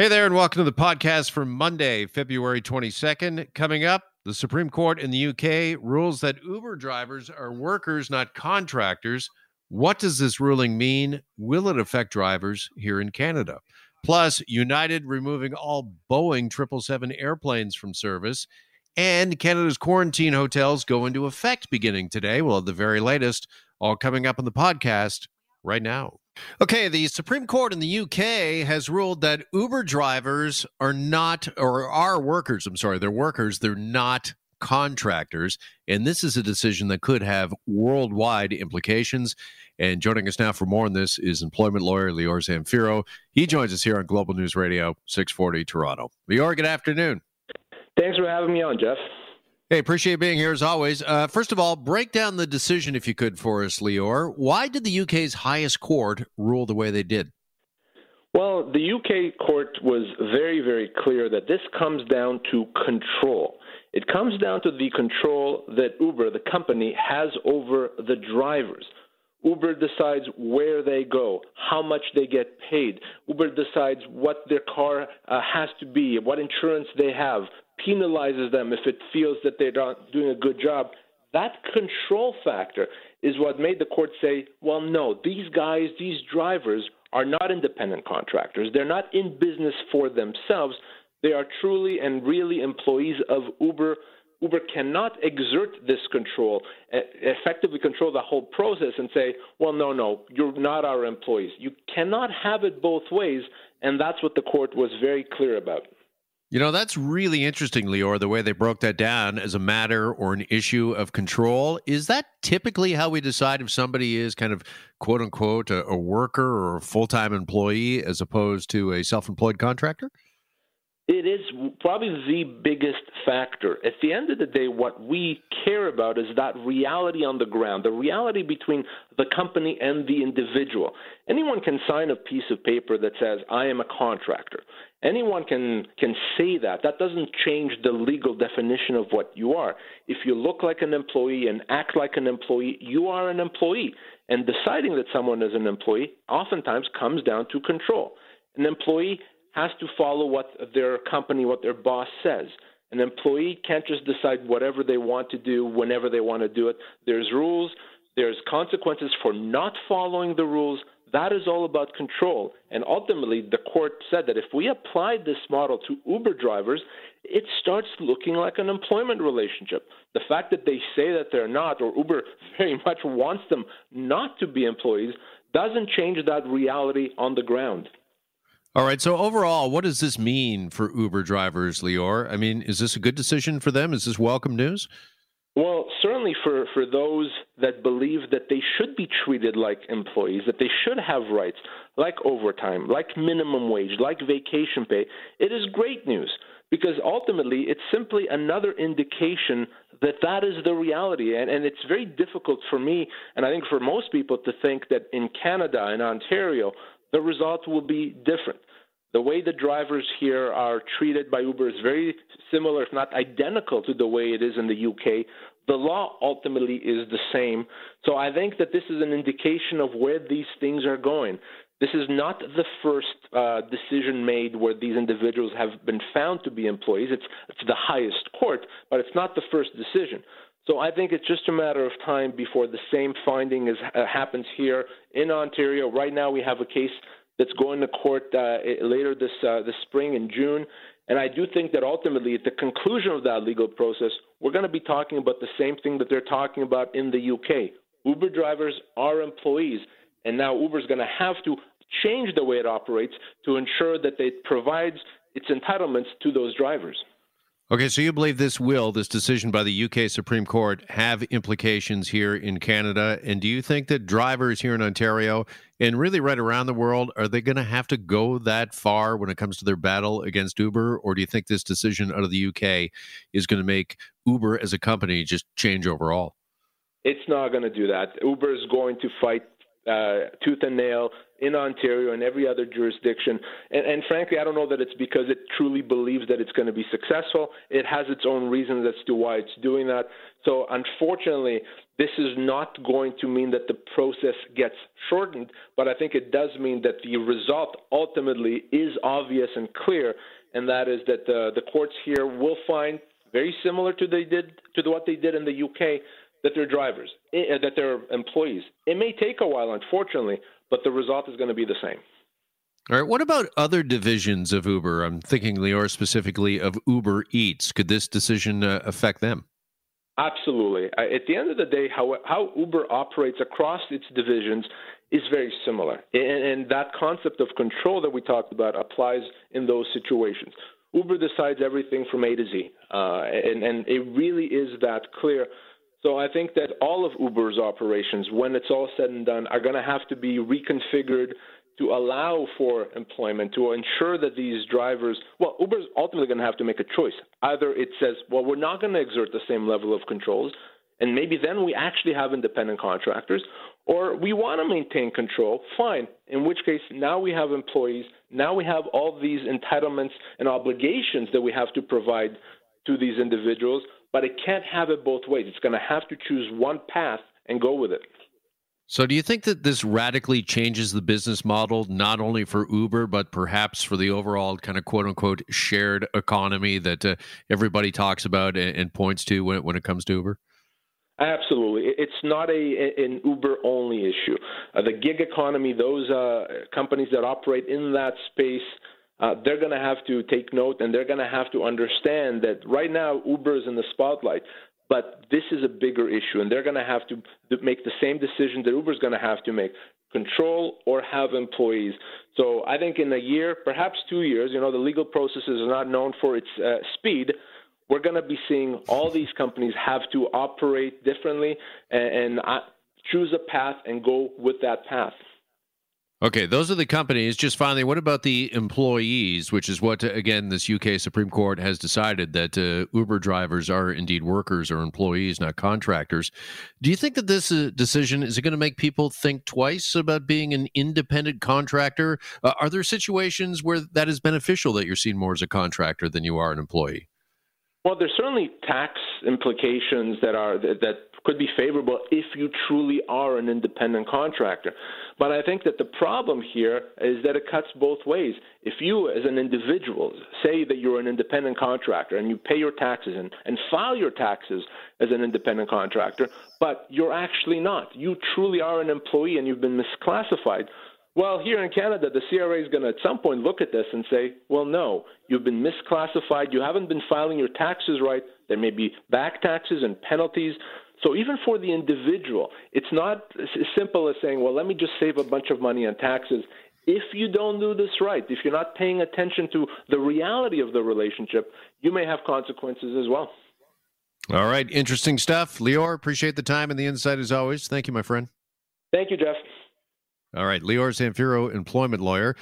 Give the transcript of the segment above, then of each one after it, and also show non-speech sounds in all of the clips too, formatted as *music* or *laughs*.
Hey there, and welcome to the podcast for Monday, February 22nd. Coming up, the Supreme Court in the UK rules that Uber drivers are workers, not contractors. What does this ruling mean? Will it affect drivers here in Canada? Plus, United removing all Boeing 777 airplanes from service. And Canada's quarantine hotels go into effect beginning today. Well, the very latest, all coming up on the podcast right now. Okay, the Supreme Court in the UK has ruled that Uber drivers are not, or are workers, I'm sorry, they're workers, they're not contractors. And this is a decision that could have worldwide implications. And joining us now for more on this is employment lawyer Lior Samfiru. He joins us here on Global News Radio 640 Toronto. Lior, good afternoon. Thanks for having me on, Jeff. Hey, appreciate being here as always. Uh, first of all, break down the decision, if you could, for us, Lior. Why did the UK's highest court rule the way they did? Well, the UK court was very, very clear that this comes down to control. It comes down to the control that Uber, the company, has over the drivers. Uber decides where they go, how much they get paid. Uber decides what their car uh, has to be, what insurance they have, penalizes them if it feels that they're not doing a good job. That control factor is what made the court say, well, no, these guys, these drivers are not independent contractors. They're not in business for themselves. They are truly and really employees of Uber. Uber cannot exert this control, effectively control the whole process and say, well, no, no, you're not our employees. You cannot have it both ways, and that's what the court was very clear about. You know, that's really interesting, Lior, the way they broke that down as a matter or an issue of control. Is that typically how we decide if somebody is kind of quote unquote a, a worker or a full time employee as opposed to a self employed contractor? It is probably the biggest factor. At the end of the day, what we care about is that reality on the ground, the reality between the company and the individual. Anyone can sign a piece of paper that says, I am a contractor. Anyone can, can say that. That doesn't change the legal definition of what you are. If you look like an employee and act like an employee, you are an employee. And deciding that someone is an employee oftentimes comes down to control. An employee has to follow what their company, what their boss says. An employee can't just decide whatever they want to do whenever they want to do it. There's rules, there's consequences for not following the rules. That is all about control. And ultimately, the court said that if we applied this model to Uber drivers, it starts looking like an employment relationship. The fact that they say that they're not, or Uber *laughs* very much wants them not to be employees, doesn't change that reality on the ground. All right. So overall, what does this mean for Uber drivers, Lior? I mean, is this a good decision for them? Is this welcome news? Well, certainly for, for those that believe that they should be treated like employees, that they should have rights like overtime, like minimum wage, like vacation pay, it is great news because ultimately it's simply another indication that that is the reality. And, and it's very difficult for me, and I think for most people, to think that in Canada in Ontario, the result will be different. The way the drivers here are treated by Uber is very similar, if not identical, to the way it is in the UK. The law ultimately is the same. So I think that this is an indication of where these things are going. This is not the first uh, decision made where these individuals have been found to be employees. It's, it's the highest court, but it's not the first decision. So I think it's just a matter of time before the same finding is, uh, happens here in Ontario. Right now, we have a case that's going to court uh, later this uh, this spring in June, and I do think that ultimately, at the conclusion of that legal process, we're going to be talking about the same thing that they're talking about in the UK. Uber drivers are employees, and now Uber is going to have to change the way it operates to ensure that it provides its entitlements to those drivers. Okay, so you believe this will, this decision by the UK Supreme Court, have implications here in Canada? And do you think that drivers here in Ontario and really right around the world, are they going to have to go that far when it comes to their battle against Uber? Or do you think this decision out of the UK is going to make Uber as a company just change overall? It's not going to do that. Uber is going to fight uh, tooth and nail in Ontario and every other jurisdiction. And, and, frankly, I don't know that it's because it truly believes that it's going to be successful. It has its own reasons as to why it's doing that. So, unfortunately, this is not going to mean that the process gets shortened, but I think it does mean that the result ultimately is obvious and clear, and that is that the, the courts here will find very similar to they did to what they did in the UK that they're drivers, eh, that they're employees. It may take a while, unfortunately, but the result is going to be the same. All right. What about other divisions of Uber? I'm thinking, Lior, specifically of Uber Eats. Could this decision uh, affect them? Absolutely. At the end of the day, how, how Uber operates across its divisions is very similar. And, and that concept of control that we talked about applies in those situations. Uber decides everything from A to Z, uh, and, and it really is that clear. So I think that all of Uber's operations, when it's all said and done, are going to have to be reconfigured to allow for employment, to ensure that these drivers, well, Uber's ultimately going to have to make a choice. Either it says, well, we're not going to exert the same level of controls, and maybe then we actually have independent contractors, or we want to maintain control, fine. In which case, now we have employees, now we have all these entitlements and obligations that we have to provide to these individuals but it can't have it both ways. It's going to have to choose one path and go with it. So, do you think that this radically changes the business model, not only for Uber, but perhaps for the overall kind of quote unquote shared economy that uh, everybody talks about and, and points to when, when it comes to Uber? Absolutely. It's not a an Uber only issue. Uh, the gig economy, those uh, companies that operate in that space, uh, they're going to have to take note and they're going to have to understand that right now Uber is in the spotlight, but this is a bigger issue, and they're going to have to make the same decision that Uber is going to have to make control or have employees. So I think in a year, perhaps two years, you know, the legal process is not known for its uh, speed. We're going to be seeing all these companies have to operate differently and, and uh, choose a path and go with that path. Okay, those are the companies. Just finally, what about the employees, which is what, again, this UK Supreme Court has decided that uh, Uber drivers are indeed workers or employees, not contractors. Do you think that this uh, decision is it going to make people think twice about being an independent contractor? Uh, are there situations where that is beneficial that you're seen more as a contractor than you are an employee? Well, there's certainly tax implications that are that could be favorable if you truly are an independent contractor. But I think that the problem here is that it cuts both ways. If you, as an individual, say that you're an independent contractor and you pay your taxes and, and file your taxes as an independent contractor, but you're actually not, you truly are an employee and you've been misclassified. Well, here in Canada, the CRA is going to at some point look at this and say, well, no, you've been misclassified. You haven't been filing your taxes right. There may be back taxes and penalties. So even for the individual, it's not as simple as saying, well, let me just save a bunch of money on taxes. If you don't do this right, if you're not paying attention to the reality of the relationship, you may have consequences as well. All right. Interesting stuff. Lior, appreciate the time and the insight as always. Thank you, my friend. Thank you, Jeff. All right. Lior Samfiru, employment lawyer.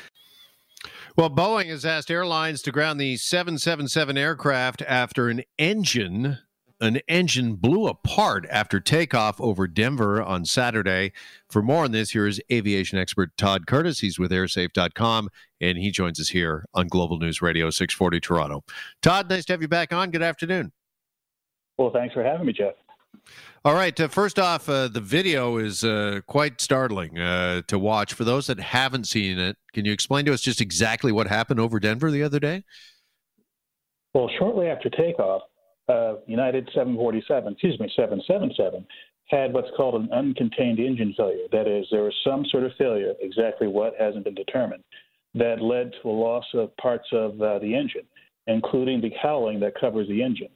Well, Boeing has asked airlines to ground the 777 aircraft after an engine an engine blew apart after takeoff over Denver on Saturday. For more on this, here is aviation expert Todd Curtis. He's with airsafe.com, and he joins us here on Global News Radio 640 Toronto. Todd, nice to have you back on. Good afternoon. Well, thanks for having me, Jeff. All right. Uh, first off, uh, the video is uh, quite startling uh, to watch. For those that haven't seen it, can you explain to us just exactly what happened over Denver the other day? Well, shortly after takeoff, uh, United 747, excuse me, 777, had what's called an uncontained engine failure. That is, there was some sort of failure, exactly what hasn't been determined, that led to a loss of parts of uh, the engine, including the cowling that covers the engine.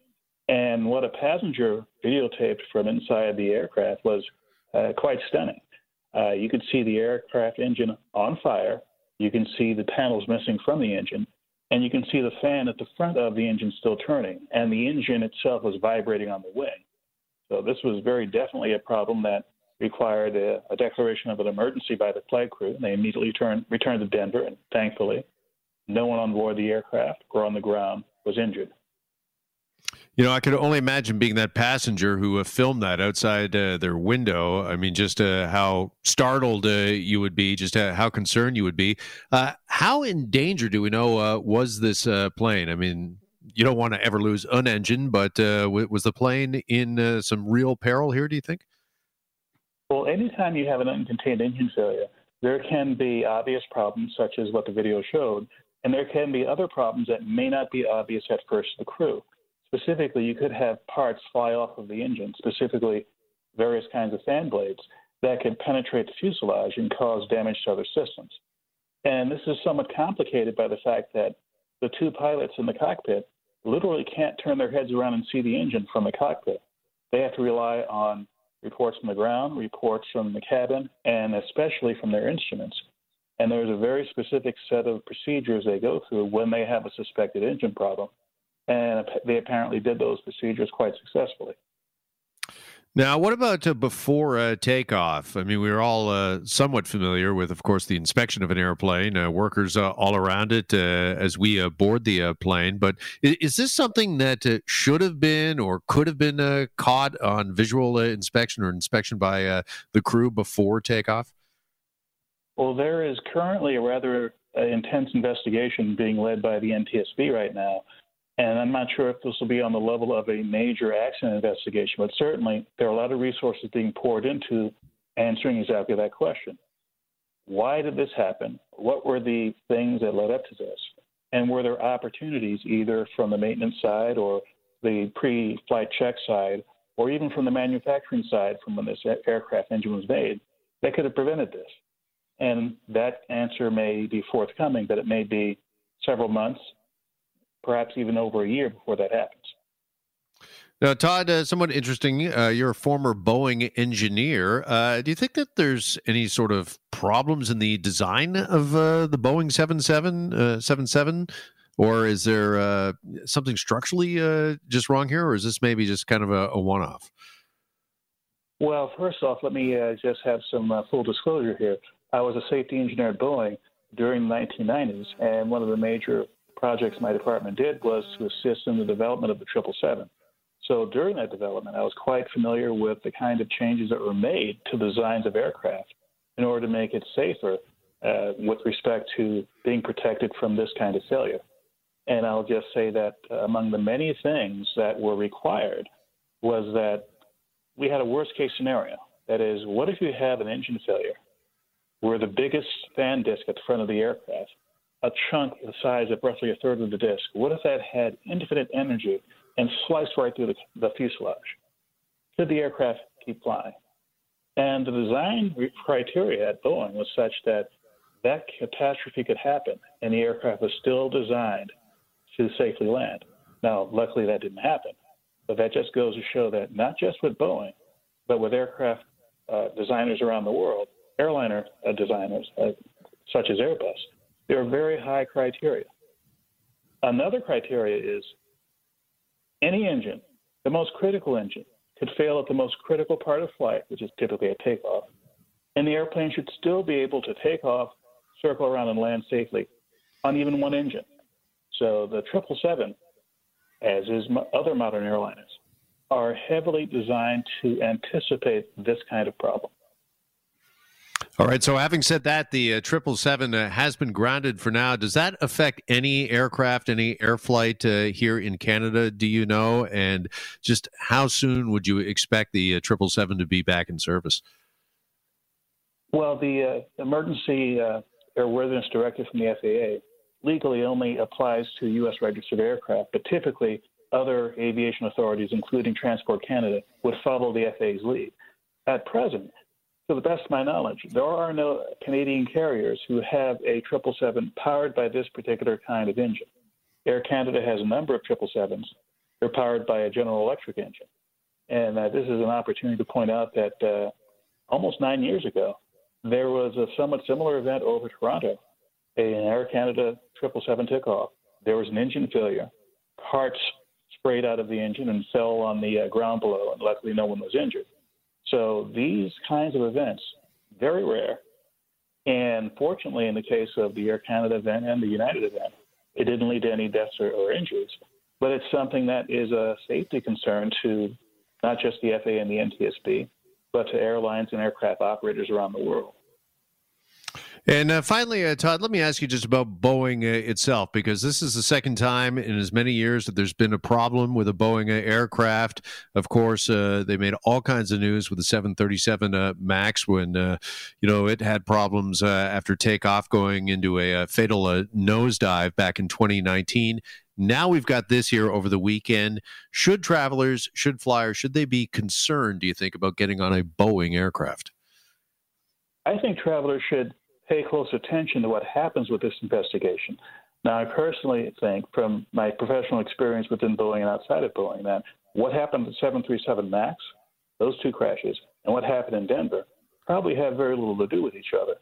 And what a passenger videotaped from inside the aircraft was uh, quite stunning. Uh, you could see the aircraft engine on fire. You can see the panels missing from the engine and you can see the fan at the front of the engine still turning, and the engine itself was vibrating on the wing. So this was very definitely a problem that required a, a declaration of an emergency by the flight crew. And they immediately turned, returned to Denver, and thankfully, no one on board the aircraft or on the ground was injured. You know, I could only imagine being that passenger who uh, filmed that outside uh, their window. I mean, just uh, how startled uh, you would be, just uh, how concerned you would be. Uh, how in danger do we know was this plane? I mean, you don't want to ever lose an engine, but was the plane in some real peril here, do you think? Well, anytime you have an uncontained engine failure, there can be obvious problems, such as what the video showed, and there can be other problems that may not be obvious at first to the crew. Specifically, you could have parts fly off of the engine, specifically various kinds of fan blades, that could penetrate the fuselage and cause damage to other systems. And this is somewhat complicated by the fact that the two pilots in the cockpit literally can't turn their heads around and see the engine from the cockpit. They have to rely on reports from the ground, reports from the cabin, and especially from their instruments. And there's a very specific set of procedures they go through when they have a suspected engine problem and they apparently did those procedures quite successfully. Now, what about uh, before uh, takeoff? I mean, we are all uh, somewhat familiar with, of course, the inspection of an airplane, uh, workers uh, all around it uh, as we board the plane. But is, is, this something that should have been or could have been caught on visual inspection or inspection by the crew before takeoff? Well, there is currently a rather intense investigation being led by the NTSB right now and I'm not sure if this will be on the level of a major accident investigation, but certainly there are a lot of resources being poured into answering exactly that question. Why did this happen? What were the things that led up to this? And were there opportunities either from the maintenance side or the pre flight check side, or even from the manufacturing side from when this aircraft engine was made, that could have prevented this? And that answer may be forthcoming, but it may be several months, perhaps even over a year before that happens. Now, Todd, uh, somewhat interesting. Uh, you're a former Boeing engineer. Uh, do you think that there's any sort of problems in the design of uh, the Boeing 77, 77? Uh, or is there uh, something structurally just wrong here? Or is this maybe just kind of a, a one off? Well, first off, let me just have some full disclosure here. I was a safety engineer at Boeing during the 1990s, and one of the major projects my department did was to assist in the development of the 777. So during that development, I was quite familiar with the kind of changes that were made to the designs of aircraft in order to make it safer uh, with respect to being protected from this kind of failure. And I'll just say that uh, among the many things that were required was that we had a worst case scenario. That is, what if you have an engine failure where the biggest fan disk at the front of the aircraft a chunk the size of roughly a third of the disk. What if that had infinite energy and sliced right through the, the fuselage? Could the aircraft keep flying? And the design criteria at Boeing was such that that catastrophe could happen, and the aircraft was still designed to safely land. Now, luckily, that didn't happen, but that just goes to show that not just with Boeing, but with aircraft uh, designers around the world, airliner uh, designers uh, such as Airbus, there are very high criteria. Another criteria is any engine, the most critical engine, could fail at the most critical part of flight, which is typically a takeoff, and the airplane should still be able to take off, circle around, and land safely on even one engine. So the 777, as is other modern airliners, are heavily designed to anticipate this kind of problem. All right. So, having said that, the uh, triple seven uh, has been grounded for now. Does that affect any aircraft, any air flight uh, here in Canada? Do you know? And just how soon would you expect the uh, triple seven to be back in service? Well, the uh, emergency airworthiness directive from the FAA legally only applies to U.S. registered aircraft, but typically other aviation authorities, including Transport Canada, would follow the FAA's lead. At present, to the best of my knowledge, there are no Canadian carriers who have a 777 powered by this particular kind of engine. Air Canada has a number of 777s. They're powered by a General Electric engine. And uh, this is an opportunity to point out that uh, almost nine years ago, there was a somewhat similar event over Toronto. An Air Canada 777 took off. There was an engine failure. Parts sprayed out of the engine and fell on the uh, ground below, and luckily no one was injured. So these kinds of events, very rare. And fortunately, in the case of the Air Canada event and the United event, it didn't lead to any deaths or, or injuries. but it's something that is a safety concern to not just the FAA and the NTSB, but to airlines and aircraft operators around the world. And uh, finally, uh, Todd, let me ask you just about Boeing uh, itself, because this is the second time in as many years that there's been a problem with a Boeing uh, aircraft. Of course, uh, they made all kinds of news with the 737 uh, MAX when, you know, it had problems after takeoff going into a fatal nosedive back in 2019. Now we've got this here over the weekend. Should travelers, should flyers, should they be concerned, do you think, about getting on a Boeing aircraft? I think travelers should pay close attention to what happens with this investigation. Now, I personally think, from my professional experience within Boeing and outside of Boeing, that what happened to 737 MAX, those two crashes, and what happened in Denver probably have very little to do with each other.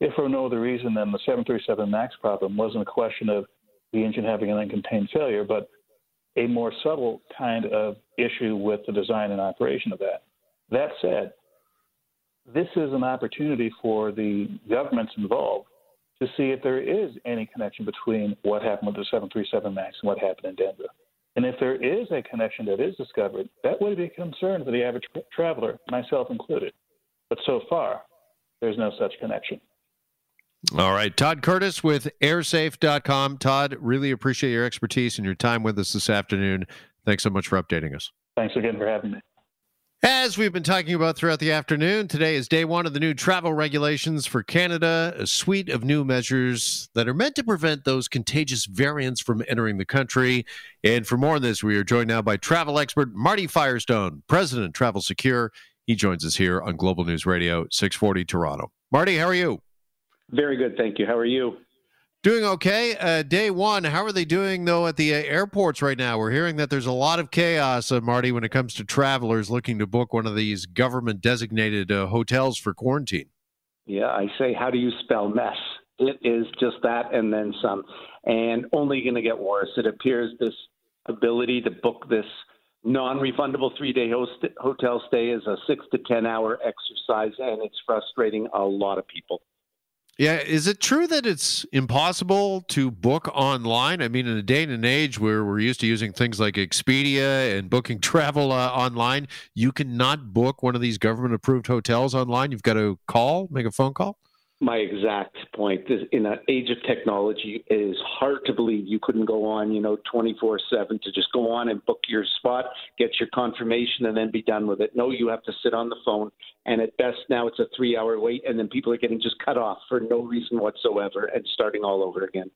If for no other reason than the 737 MAX problem wasn't a question of the engine having an uncontained failure, but a more subtle kind of issue with the design and operation of that. That said, this is an opportunity for the governments involved to see if there is any connection between what happened with the 737 MAX and what happened in Denver. And if there is a connection that is discovered, that would be a concern for the average traveler, myself included. But so far, there's no such connection. All right. Todd Curtis with airsafe.com. Todd, really appreciate your expertise and your time with us this afternoon. Thanks so much for updating us. Thanks again for having me. As we've been talking about throughout the afternoon, today is day one of the new travel regulations for Canada, a suite of new measures that are meant to prevent those contagious variants from entering the country. And for more on this, we are joined now by travel expert Marty Firestone, President of Travel Secure. He joins us here on Global News Radio 640 Toronto. Marty, how are you? Very good, thank you. How are you? Doing okay. Uh, day one, how are they doing though at the uh, airports right now? We're hearing that there's a lot of chaos, uh, Marty, when it comes to travelers looking to book one of these government designated uh, hotels for quarantine. Yeah, I say, how do you spell mess? It is just that and then some, and only going to get worse. It appears this ability to book this non refundable three day host- hotel stay is a six to 10 hour exercise, and it's frustrating a lot of people. Yeah, is it true that it's impossible to book online? I mean, in a day and an age where we're used to using things like Expedia and booking *laughs* travel uh, online, you cannot book one of these government approved hotels online. You've got to call, make a phone call my exact point. In an age of technology, it is hard to believe you couldn't go on, you know, 24 7 to just go on and book your spot, get your confirmation, and then be done with it. No, you have to sit on the phone. And at best, now it's a three hour wait, and then people are getting just cut off for no reason whatsoever and starting all over again.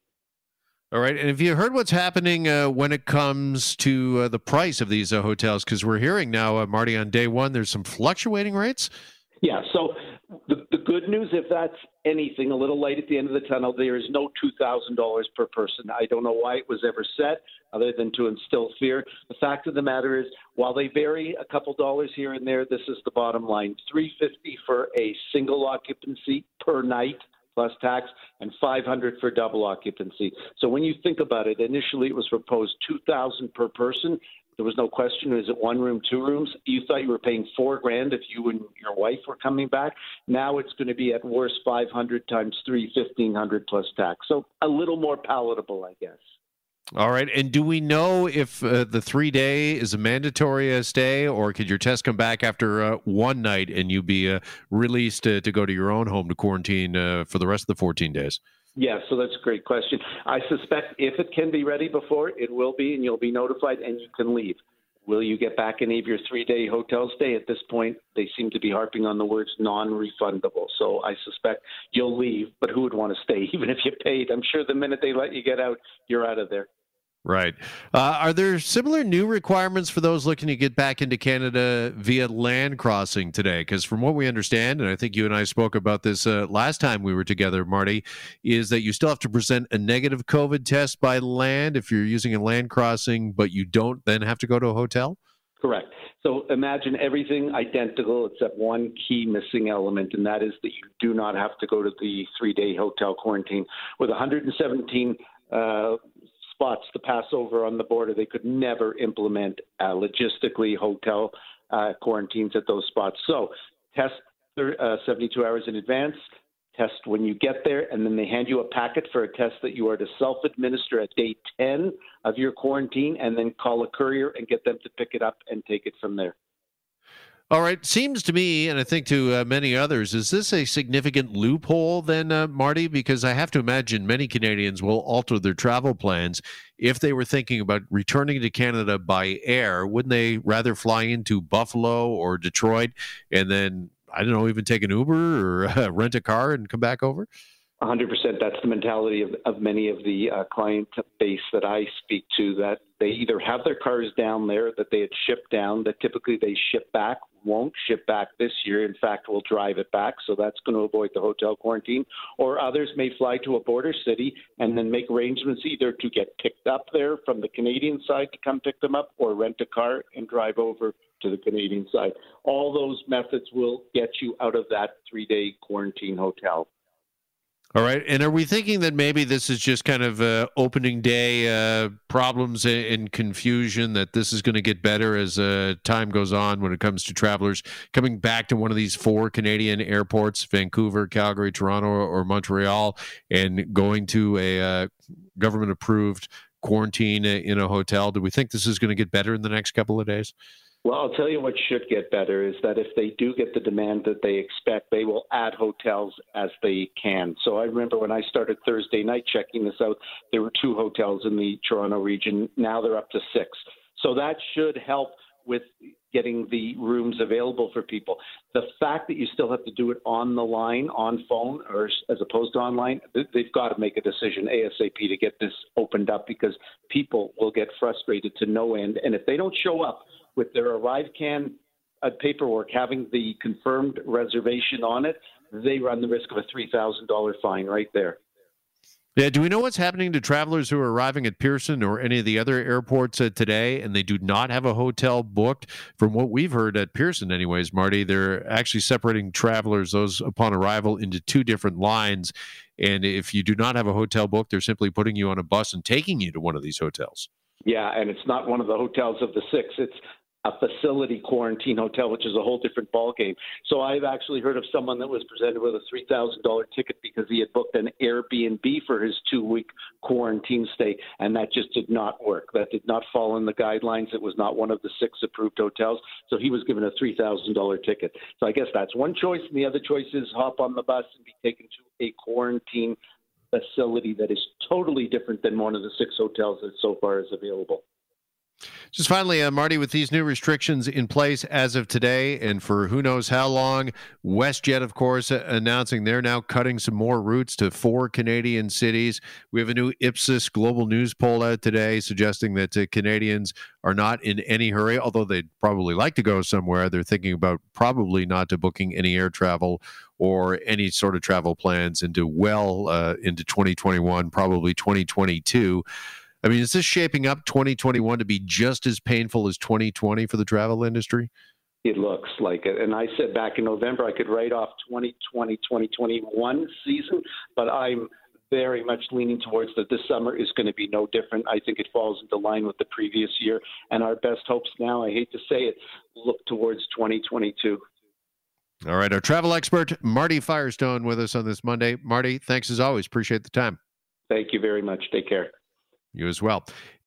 All right. And have you heard what's happening uh, when it comes to uh, the price of these uh, hotels? Because we're hearing now, uh, Marty, on day one, there's some fluctuating rates. Yeah. So the, the good news, if that's anything, a little light at the end of the tunnel, there is no $2,000 per person. I don't know why it was ever set, other than to instill fear. The fact of the matter is, while they vary a couple dollars here and there, this is the bottom line: 350 for a single occupancy per night plus tax, and 500 for double occupancy. So when you think about it, initially it was proposed 2,000 per person. There was no question. Is it one room, two rooms? You thought you were paying four grand if you and your wife were coming back. Now it's going to be at worst 500 times three, 1500 plus tax. So a little more palatable, I guess. All right. And do we know if uh, the three day is a mandatory uh, stay, or could your test come back after uh, one night and you be uh, released to go to your own home to quarantine uh, for the rest of the 14 days? Yeah, so that's a great question. I suspect if it can be ready before, it will be, and you'll be notified and you can leave. Will you get back any of your three day hotel stay? At this point, they seem to be harping on the words non refundable. So I suspect you'll leave, but who would want to stay *laughs* even if you paid? I'm sure the minute they let you get out, you're out of there. Right. Uh, are there similar new requirements for those looking to get back into Canada via land crossing today? Because from what we understand, and I think you and I spoke about this uh, last time we were together, Marty, is that you still have to present a negative COVID test by land if you're using a land crossing, but you don't then have to go to a hotel? Correct. So imagine everything identical except one key missing element, and that is that you do not have to go to the three day hotel quarantine. With 117 uh, spots to pass over on the border. They could never implement uh, logistically hotel uh, quarantines at those spots. So test uh, 72 hours in advance. test when you get there, and then they hand you a packet for a test that you are to self administer at day 10 of your quarantine, and then call a courier and get them to pick it up and take it from there. All right. Seems to me, and I think to uh, many others, is this a significant loophole then, uh, Marty? Because I have to imagine many Canadians will alter their travel plans if they were thinking about returning to Canada by air. Wouldn't they rather fly into Buffalo or Detroit and then, I don't know, even take an Uber or uh, *laughs* rent a car and come back over? 100%. That's the mentality of, of many of the uh, client base that I speak to that they either have their cars down there that they had shipped down, that typically they ship back, won't ship back this year. In fact, will drive it back. So that's going to avoid the hotel quarantine. Or others may fly to a border city and then make arrangements either to get picked up there from the Canadian side to come pick them up or rent a car and drive over to the Canadian side. All those methods will get you out of that three day quarantine hotel. All right. And are we thinking that maybe this is just kind of uh, opening day uh, problems and confusion, that this is going to get better as uh, time goes on when it comes to travelers coming back to one of these four Canadian airports Vancouver, Calgary, Toronto, or Montreal and going to a uh, government approved quarantine in a hotel? Do we think this is going to get better in the next couple of days? Well, I'll tell you what should get better is that if they do get the demand that they expect, they will add hotels as they can. So I remember when I started Thursday night checking this out, there were two hotels in the Toronto region. Now they're up to six. So that should help with getting the rooms available for people. The fact that you still have to do it on the line, on phone, or as opposed to online, they've got to make a decision ASAP to get this opened up because people will get frustrated to no end. And if they don't show up, with their ArriveCan uh, paperwork having the confirmed reservation on it, they run the risk of a $3,000 fine right there. Yeah, do we know what's happening to travelers who are arriving at Pearson or any of the other airports uh, today and they do not have a hotel booked? From what we've heard at Pearson, anyways, Marty, they're actually separating travelers, those upon arrival, into two different lines. And if you do not have a hotel booked, they're simply putting you on a bus and taking you to one of these hotels. Yeah, and it's not one of the hotels of the six. It's a facility quarantine hotel, which is a whole different ballgame. So I've actually heard of someone that was presented with a three thousand dollar ticket because he had booked an Airbnb for his two week quarantine stay, and that just did not work. That did not fall in the guidelines. It was not one of the six approved hotels, so he was given a three thousand dollar ticket. So I guess that's one choice, and the other choice is hop on the bus and be taken to a quarantine facility that is totally different than one of the six hotels that so far is available. Just finally, uh, Marty, with these new restrictions in place as of today and for who knows how long, WestJet, of course, uh, announcing they're now cutting some more routes to four Canadian cities. We have a new Ipsos global news poll out today suggesting that uh, Canadians are not in any hurry, although they'd probably like to go somewhere. They're thinking about probably not to booking any air travel or any sort of travel plans into well uh, into 2021, probably 2022. I mean, is this shaping up 2021 to be just as painful as 2020 for the travel industry? It looks like it. And I said back in November I could write off 2020, 2021 season, but I'm very much leaning towards that this summer is going to be no different. I think it falls into line with the previous year. And our best hopes now, I hate to say it, look towards 2022. All right. Our travel expert, Marty Firestone, with us on this Monday. Marty, thanks as always. Appreciate the time. Thank you very much. Take care. You as well.